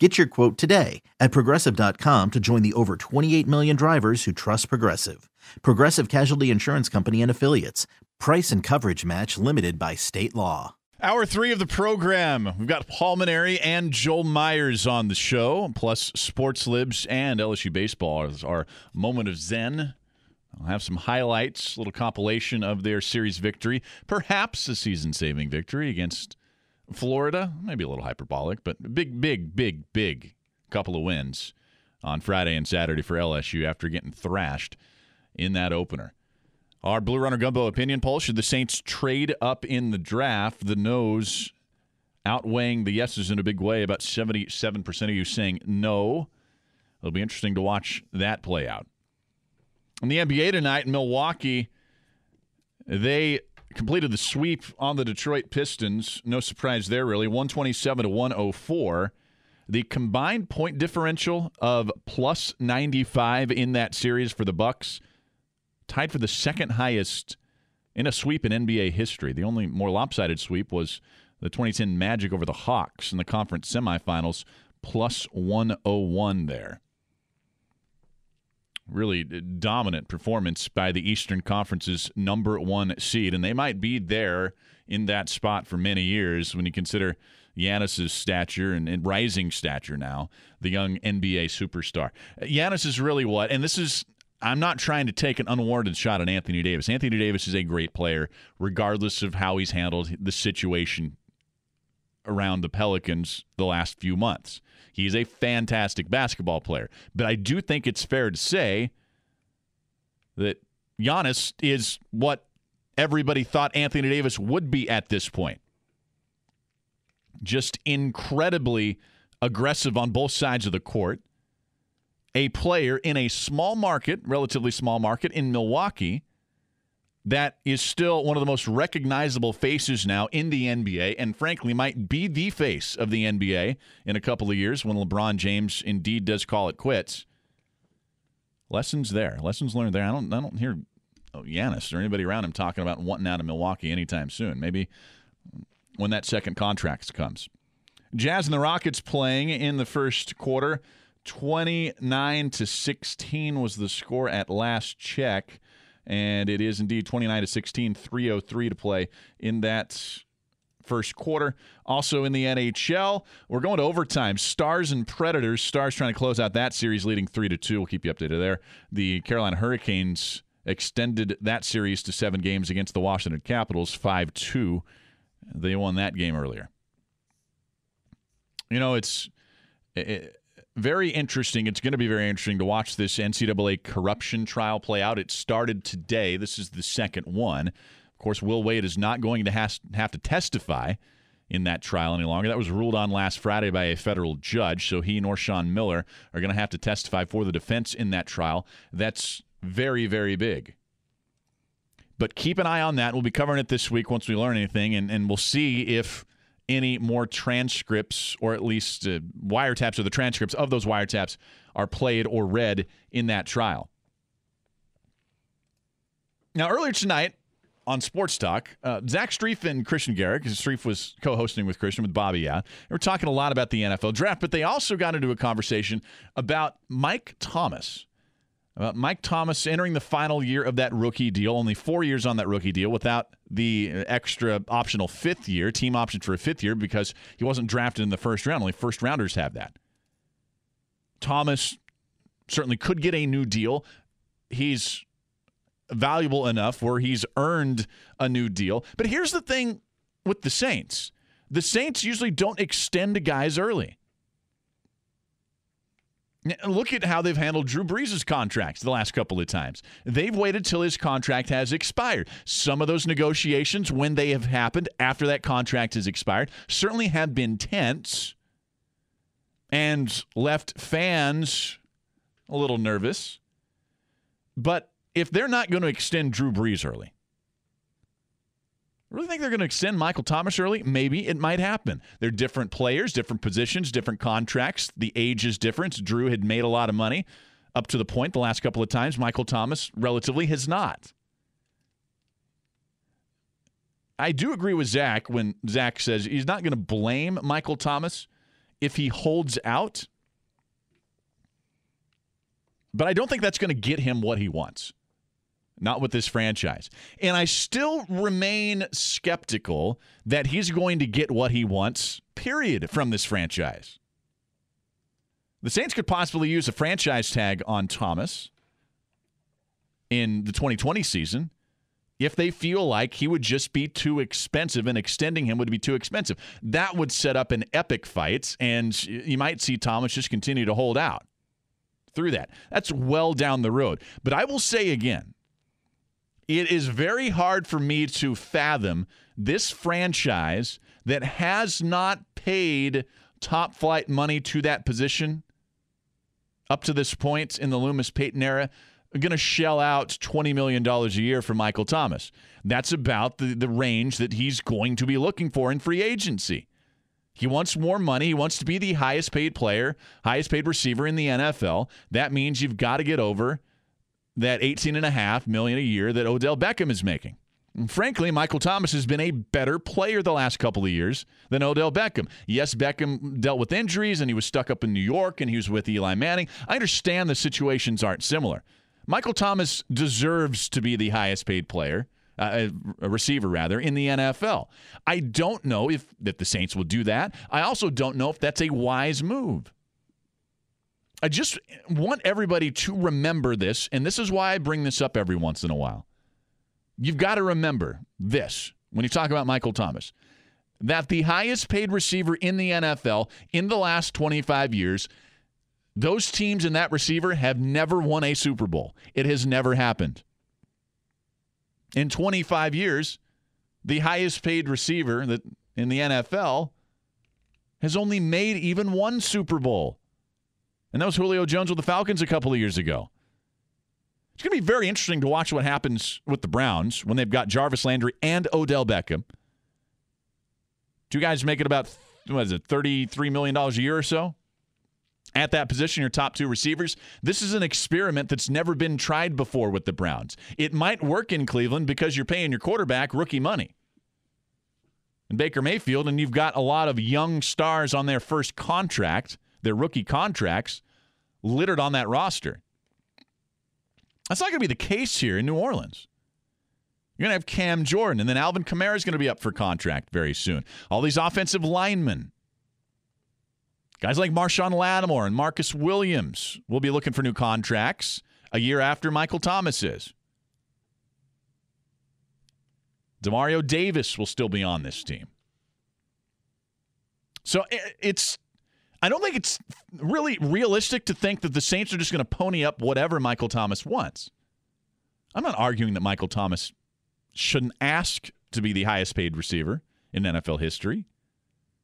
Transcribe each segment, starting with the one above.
Get your quote today at progressive.com to join the over 28 million drivers who trust Progressive. Progressive Casualty Insurance Company and Affiliates. Price and coverage match limited by state law. Hour three of the program. We've got Paul Mainieri and Joel Meyers on the show, plus Sports Libs and LSU Baseball as our moment of zen. I'll have some highlights, a little compilation of their series victory, perhaps a season saving victory against Florida, maybe a little hyperbolic, but big, big, big, big couple of wins on Friday and Saturday for LSU after getting thrashed in that opener. Our Blue Runner Gumbo opinion poll should the Saints trade up in the draft? The no's outweighing the yeses in a big way. About 77% of you saying no. It'll be interesting to watch that play out. In the NBA tonight in Milwaukee, they completed the sweep on the Detroit Pistons. No surprise there, really. 127 to 104. The combined point differential of plus 95 in that series for the Bucks, tied for the second highest in a sweep in NBA history. The only more lopsided sweep was the 2010 Magic over the Hawks in the conference semifinals, plus 101 there really uh, dominant performance by the Eastern Conference's number one seed, and they might be there in that spot for many years when you consider Giannis's stature and, and rising stature now, the young NBA superstar. Uh, Giannis is really what, and this is I'm not trying to take an unwarranted shot at Anthony Davis. Anthony Davis is a great player, regardless of how he's handled the situation around the Pelicans the last few months. He's a fantastic basketball player. But I do think it's fair to say that Giannis is what everybody thought Anthony Davis would be at this point. Just incredibly aggressive on both sides of the court. A player in a small market, relatively small market in Milwaukee that is still one of the most recognizable faces now in the NBA, and frankly, might be the face of the NBA in a couple of years when LeBron James indeed does call it quits. Lessons there, lessons learned there. I don't, I don't hear oh, Giannis or anybody around him talking about wanting out of Milwaukee anytime soon. Maybe when that second contract comes. Jazz and the Rockets playing in the first quarter. 29 to 16 was the score at last check and it is indeed 29 to 16, 303 to play in that first quarter. Also in the NHL, we're going to overtime. Stars and Predators. Stars trying to close out that series, leading three to two. We'll keep you updated there. The Carolina Hurricanes extended that series to seven games against the Washington Capitals, five two. They won that game earlier. You know, it's. It, very interesting. It's going to be very interesting to watch this NCAA corruption trial play out. It started today. This is the second one. Of course, Will Wade is not going to has, have to testify in that trial any longer. That was ruled on last Friday by a federal judge, so he nor Sean Miller are going to have to testify for the defense in that trial. That's very, very big. But keep an eye on that. We'll be covering it this week once we learn anything, and, and we'll see if any more transcripts or at least uh, wiretaps or the transcripts of those wiretaps are played or read in that trial. Now, earlier tonight on Sports Talk, uh, Zach Strief and Christian Garic, because Strief was co hosting with Christian, with Bobby Yeah, they were talking a lot about the NFL draft, but they also got into a conversation about Mike Thomas about Mike Thomas entering the final year of that rookie deal, only four years on that rookie deal without the extra optional fifth year, team option for a fifth year because he wasn't drafted in the first round. Only first rounders have that. Thomas certainly could get a new deal. He's valuable enough where he's earned a new deal. But here's the thing with the Saints the Saints usually don't extend guys early. Look at how they've handled Drew Brees' contracts the last couple of times. They've waited till his contract has expired. Some of those negotiations, when they have happened after that contract has expired, certainly have been tense and left fans a little nervous. But if they're not going to extend Drew Brees early, really think they're going to extend Michael Thomas early? Maybe it might happen. They're different players, different positions, different contracts. The age is different. Drew had made a lot of money up to the point the last couple of times. Michael Thomas relatively has not. I do agree with Zach when Zach says he's not going to blame Michael Thomas if he holds out. But I don't think that's going to get him what he wants. Not with this franchise. And I still remain skeptical that he's going to get what he wants, period, from this franchise. The Saints could possibly use a franchise tag on Thomas in the 2020 season if they feel like he would just be too expensive and extending him would be too expensive. That would set up an epic fight, and you might see Thomas just continue to hold out through that. That's well down the road. But I will say again, it is very hard for me to fathom this franchise that has not paid top flight money to that position up to this point in the Loomis Payton era going to shell out $20 million a year for Michael Thomas. That's about the, the range that he's going to be looking for in free agency. He wants more money. He wants to be the highest paid player, highest paid receiver in the NFL. That means you've got to get over that 18.5 million a half million a year that Odell Beckham is making. And frankly, Michael Thomas has been a better player the last couple of years than Odell Beckham. Yes, Beckham dealt with injuries and he was stuck up in New York and he was with Eli Manning. I understand the situations aren't similar. Michael Thomas deserves to be the highest paid player, uh, a receiver rather, in the NFL. I don't know if, if the Saints will do that. I also don't know if that's a wise move. I just want everybody to remember this, and this is why I bring this up every once in a while. You've got to remember this when you talk about Michael Thomas that the highest paid receiver in the NFL in the last 25 years those teams and that receiver have never won a Super Bowl. It has never happened. In 25 years, the highest paid receiver in the NFL has only made even one Super Bowl. And that was Julio Jones with the Falcons a couple of years ago. It's going to be very interesting to watch what happens with the Browns when they've got Jarvis Landry and Odell Beckham. Two guys making about what is it, $33 million a year or so? at that position, your top two receivers. This is an experiment that's never been tried before with the Browns. It might work in Cleveland because you're paying your quarterback rookie money. And Baker Mayfield, and you've got a lot of young stars on their first contract, their rookie contracts, littered on that roster. That's not going to be the case here in New Orleans. You're going to have Cam Jordan, and then Alvin Kamara is going to be up for contract very soon. All these offensive linemen Guys like Marshon Lattimore and Marcus Williams will be looking for new contracts a year after Michael Thomas is. Demario Davis will still be on this team. So it's I don't think it's really realistic to think that the Saints are just going to pony up whatever Michael Thomas wants. I'm not arguing that Michael Thomas shouldn't ask to be the highest paid receiver in NFL history.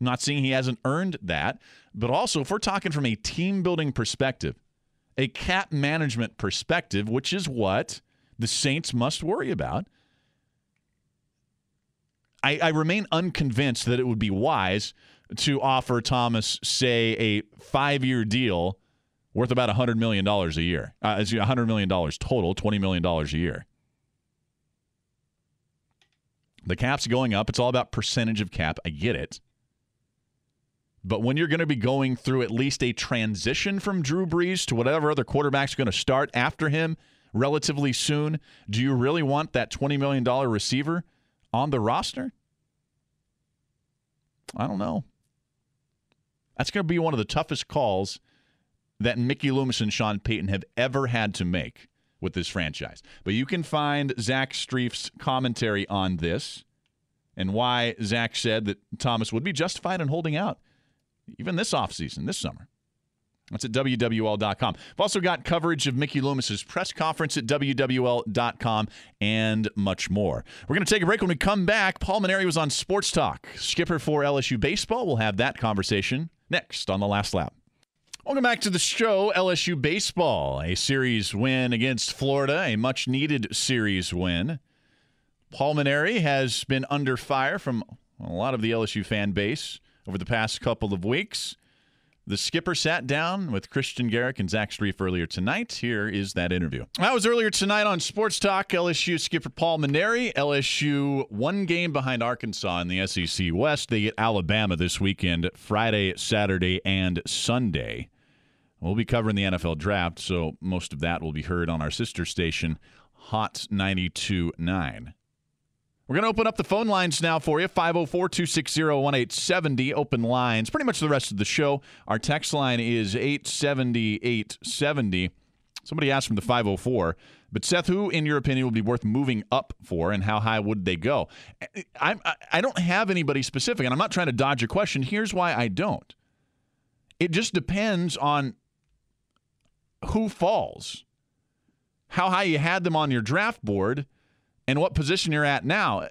I'm not saying he hasn't earned that, but also if we're talking from a team building perspective, a cap management perspective, which is what the Saints must worry about. I, I remain unconvinced that it would be wise to offer Thomas, say, a five year deal worth about $100 million a year. Uh, $100 million total, $20 million a year. The cap's going up. It's all about percentage of cap. I get it. But when you're going to be going through at least a transition from Drew Brees to whatever other quarterback's going to start after him relatively soon, do you really want that $20 million receiver on the roster? I don't know. That's going to be one of the toughest calls that Mickey Loomis and Sean Payton have ever had to make with this franchise. But you can find Zach Strief's commentary on this and why Zach said that Thomas would be justified in holding out even this offseason, this summer. That's at WWL.com. We've also got coverage of Mickey Loomis's press conference at WWL.com and much more. We're going to take a break. When we come back, Paul Mainieri was on Sports Talk, skipper for LSU Baseball. We'll have that conversation next on the last lap. Welcome back to the show, LSU Baseball. A series win against Florida, a much needed series win. Paul Mainieri has been under fire from a lot of the LSU fan base over the past couple of weeks. The skipper sat down with Christian Garrick and Zach Strief earlier tonight. Here is that interview. That was earlier tonight on Sports Talk. LSU skipper Paul Mainieri. LSU one game behind Arkansas in the SEC West. They get Alabama this weekend, Friday, Saturday, and Sunday. We'll be covering the NFL draft, so most of that will be heard on our sister station, Hot 92.9. We're going to open up the phone lines now for you 504 260 1870. Open lines. Pretty much the rest of the show. Our text line is 870 870. Somebody asked from the 504. But Seth, who in your opinion would be worth moving up for, and how high would they go? I, I, I don't have anybody specific, and I'm not trying to dodge a question. Here's why I don't. It just depends on who falls, how high you had them on your draft board, and what position you're at now.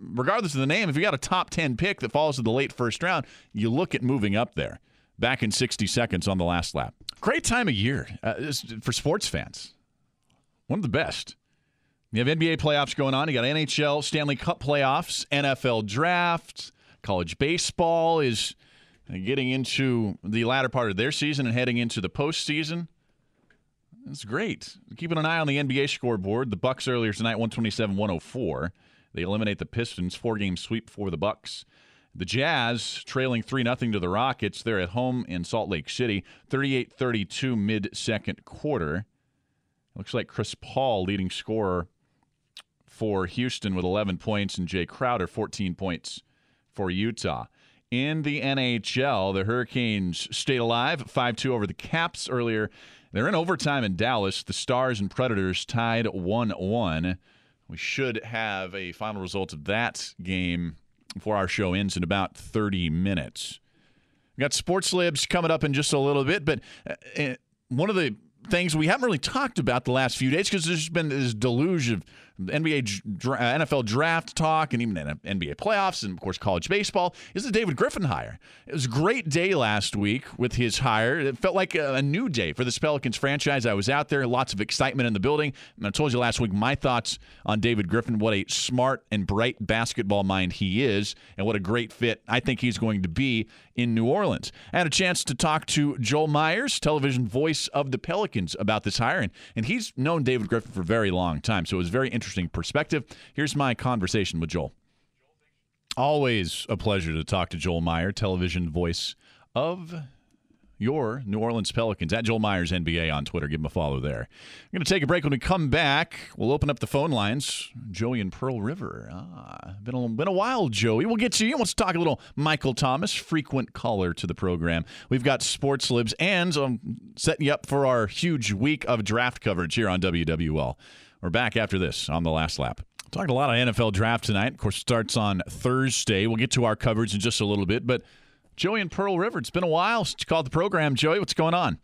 Regardless of the name, if you got a top 10 pick that falls to the late first round, you look at moving up there. Back in 60 seconds on the last lap. Great time of year uh, for sports fans. One of the best. You have NBA playoffs going on. You got NHL, Stanley Cup playoffs, NFL draft, college baseball is getting into the latter part of their season and heading into the postseason. That's great. Keeping an eye on the NBA scoreboard. The Bucks earlier tonight, 127-104. They eliminate the Pistons, four-game sweep for the Bucks. The Jazz trailing 3 0 to the Rockets. They're at home in Salt Lake City, 38 32 mid second quarter. Looks like Chris Paul leading scorer for Houston with 11 points and Jae Crowder 14 points for Utah. In the NHL, the Hurricanes stayed alive 5 2 over the Caps earlier they're in overtime in Dallas. The Stars and Predators tied 1 1. We should have a final result of that game before our show ends in about 30 minutes. We got Sports Libs coming up in just a little bit, but uh, one of the things we haven't really talked about the last few days because there's been this deluge of NBA, uh, NFL draft talk, and even NBA playoffs, and of course college baseball, is the David Griffin hire. It was a great day last week with his hire. It felt like a, new day for this Pelicans franchise. I was out there, lots of excitement in the building. And I told you last week my thoughts on David Griffin, what a smart and bright basketball mind he is, and what a great fit I think he's going to be in New Orleans. I had a chance to talk to Joel Meyers, television voice of the Pelicans, about this hire, and, and he's known David Griffin for a very long time, so it was very interesting perspective. Here's my conversation with Joel. Always a pleasure to talk to Joel Meyer, television voice of your New Orleans Pelicans at Joel Meyers NBA on Twitter. Give him a follow there. We're going to take a break. When we come back, we'll open up the phone lines. Joey and Pearl River. Ah, been a, been a while, Joey. We'll get to you. Let's talk a little Michael Thomas, frequent caller to the program. We've got Sports Libs and um, setting you up for our huge week of draft coverage here on WWL. We're back after this on the last lap. Talked a lot of NFL draft tonight. Of course, starts on Thursday. We'll get to our coverage in just a little bit, but Joey and Pearl River. It's been a while since you called the program. Joey, what's going on?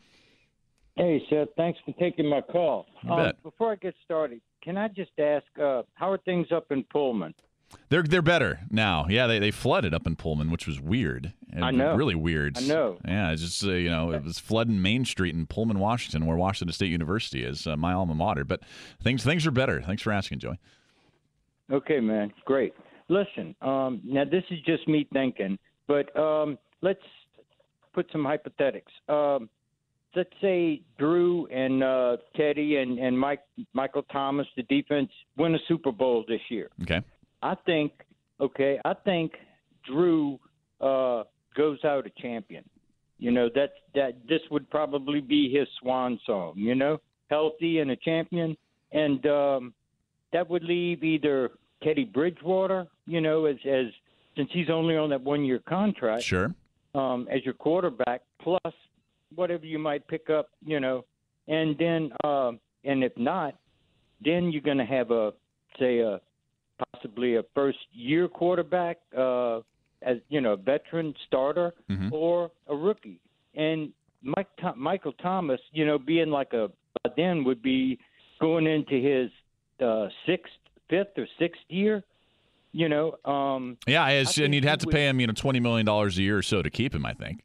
Hey, Seth. Thanks for taking my call. Um, before I get started, can I just ask, uh, how are things up in Pullman? They're they're better now. Yeah, they, they flooded up in Pullman, which was weird. I know, really weird. I know. Yeah, it's just uh, you know it was flooding Main Street in Pullman, Washington, where Washington State University is, uh, my alma mater. But things things are better. Thanks for asking, Joey. Okay, man, great. Listen, um, now this is just me thinking, but um, let's put some hypothetics. Um, let's say Drew and uh, Teddy and, and Mike Michael Thomas, the defense, win a Super Bowl this year. Okay. I think okay, I think Drew uh, goes out a champion. You know that that this would probably be his swan song. You know, healthy and a champion, and um, that would leave either Teddy Bridgewater, you know, as as since he's only on that one year contract, sure, um, as your quarterback, plus whatever you might pick up, you know, and then uh, and if not, then you're going to have a say a possibly a first year quarterback, uh, as you know, a veteran starter mm-hmm. or a rookie, and Mike Michael Thomas, you know, being like a by then would be going into his uh, sixth, fifth, or sixth year you know, um, yeah, as, and you'd have to would, pay him, you know, twenty million dollars a year or so to keep him. I think.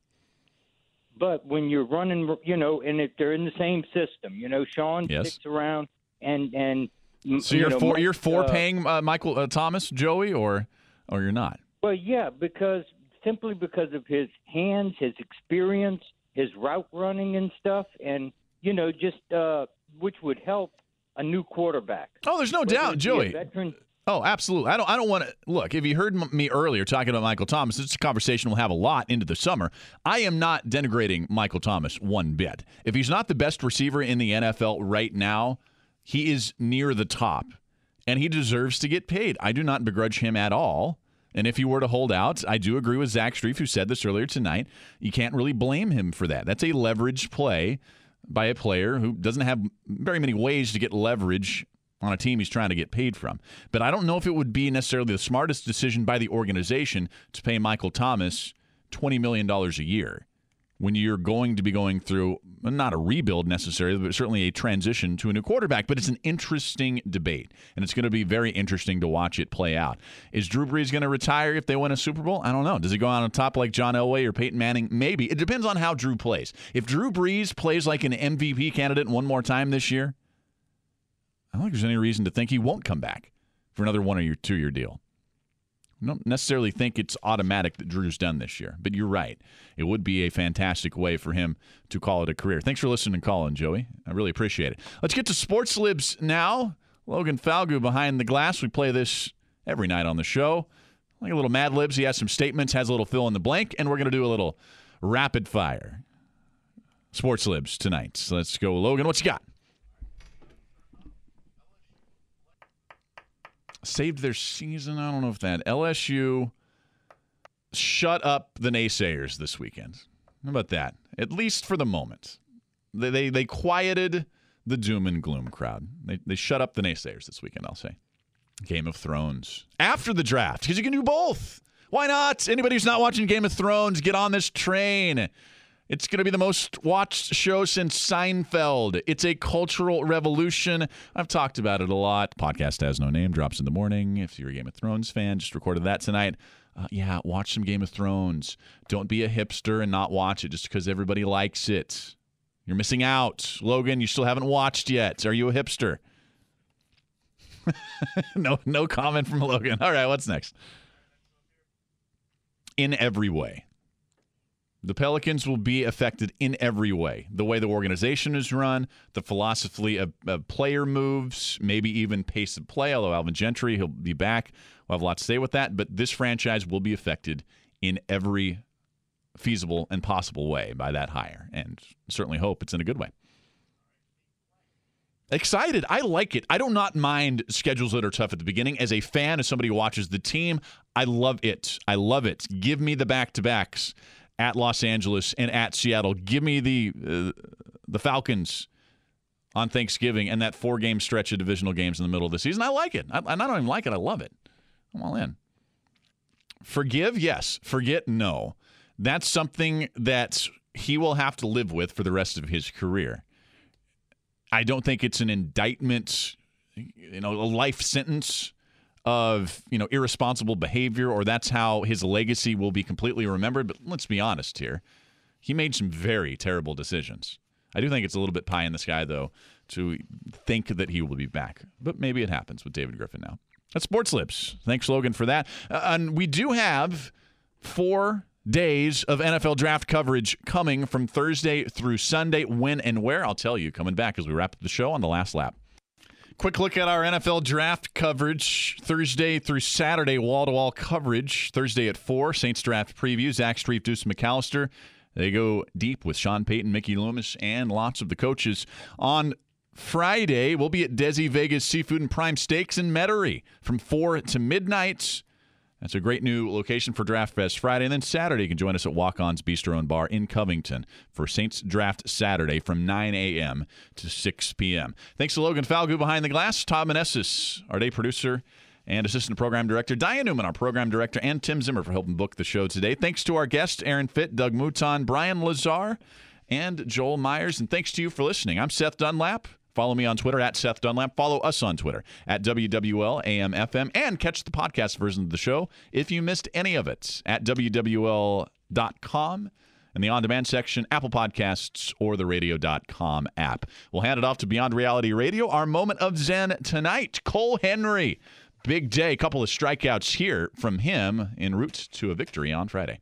But when you're running, you know, and if they're in the same system, you know, Sean yes. sticks around, and and So you're know, for Mike, you're for uh, paying uh, Michael uh, Thomas, Joey, or or you're not? Well, yeah, because simply because of his hands, his experience, his route running and stuff, and you know, just uh, which would help a new quarterback. Oh, there's no Whether doubt, Joey. Oh, absolutely. I don't. I don't want to look. If you heard m- me earlier talking about Michael Thomas, it's a conversation we'll have a lot into the summer. I am not denigrating Michael Thomas one bit. If he's not the best receiver in the NFL right now, he is near the top, and he deserves to get paid. I do not begrudge him at all. And if he were to hold out, I do agree with Zach Strief, who said this earlier tonight. You can't really blame him for that. That's a leverage play by a player who doesn't have very many ways to get leverage on a team he's trying to get paid from. But I don't know if it would be necessarily the smartest decision by the organization to pay Michael Thomas $20 million a year when you're going to be going through not a rebuild necessarily, but certainly a transition to a new quarterback. But it's an interesting debate, and it's going to be very interesting to watch it play out. Is Drew Brees going to retire if they win a Super Bowl? I don't know. Does he go on top like John Elway or Peyton Manning? Maybe. It depends on how Drew plays. If Drew Brees plays like an MVP candidate one more time this year, I don't think there's any reason to think he won't come back for another one or two year deal. I don't necessarily think it's automatic that Drew's done this year, but you're right. It would be a fantastic way for him to call it a career. Thanks for listening and calling, Joey. I really appreciate it. Let's get to Sports Libs now. Logan Falgu behind the glass. We play this every night on the show. Like a little Mad Libs. He has some statements, has a little fill in the blank, and we're going to do a little rapid fire. Sports Libs tonight. So let's go, Logan. What you got? Saved their season. I don't know if that LSU shut up the naysayers this weekend. How about that? At least for the moment, they they, they quieted the doom and gloom crowd. They they shut up the naysayers this weekend. I'll say. Game of Thrones after the draft because you can do both. Why not? Anybody who's not watching Game of Thrones, get on this train. It's going to be the most watched show since Seinfeld. It's a cultural revolution. I've talked about it a lot. Podcast has no name, drops in the morning. If you're a Game of Thrones fan, just recorded that tonight. Uh, yeah, watch some Game of Thrones. Don't be a hipster and not watch it just because everybody likes it. You're missing out. Logan, you still haven't watched yet. Are you a hipster? no, no comment from Logan. All right, what's next? In every way. The Pelicans will be affected in every way. The way the organization is run, the philosophy of, of, player moves, maybe even pace of play. Although Alvin Gentry, he'll be back. We'll have a lot to say with that. But this franchise will be affected in every feasible and possible way by that hire. And certainly hope it's in a good way. Excited. I like it. I do not mind schedules that are tough at the beginning. As a fan, as somebody who watches the team, I love it. I love it. Give me the back to backs at Los Angeles and at Seattle. Give me the uh, the Falcons on Thanksgiving and that four game stretch of divisional games in the middle of the season. I like it. I, I not even like it. I love it. I'm all in. Forgive, yes. Forget, no. That's something that he will have to live with for the rest of his career. I don't think it's an indictment, you know, a life sentence of you know irresponsible behavior or that's how his legacy will be completely remembered. But let's be honest here. He made some very terrible decisions. I do think it's a little bit pie in the sky though to think that he will be back. But maybe it happens with david griffin now. That's sports libs thanks logan for that. Uh, and we do have four days of nfl draft coverage coming from thursday through sunday. When and where i'll tell you coming back as we wrap up the show on the last lap Quick look at our NFL draft coverage Thursday through Saturday, wall to wall coverage. Thursday at 4, Saints draft preview. Zach Strief, Deuce McAllister. They go deep with Sean Payton, Mickey Loomis, and lots of the coaches. On Friday, we'll be at Desi Vega's Seafood and Prime Steaks in Metairie from 4 to midnight. That's a great new location for Draft Fest Friday. And then Saturday, you can join us at Walk On's Bistro and Bar in Covington for Saints Draft Saturday from 9 a.m. to 6 p.m. Thanks to Logan Falgu behind the glass, Todd Manessis, our day producer and assistant program director, Diane Newman, our program director, and Tim Zimmer for helping book the show today. Thanks to our guests, Aaron Fitt, Doug Mouton, Brian Lazar, and Joel Meyers. And thanks to you for listening. I'm Seth Dunlap. Follow me on Twitter at Seth Dunlap. Follow us on Twitter at WWL and catch the podcast version of the show if you missed any of it at WWL.com in the on demand section, Apple Podcasts, or the radio.com app. We'll hand it off to Beyond Reality Radio. Our moment of Zen tonight Cole Henry. Big day, couple of strikeouts here from him en route to a victory on Friday.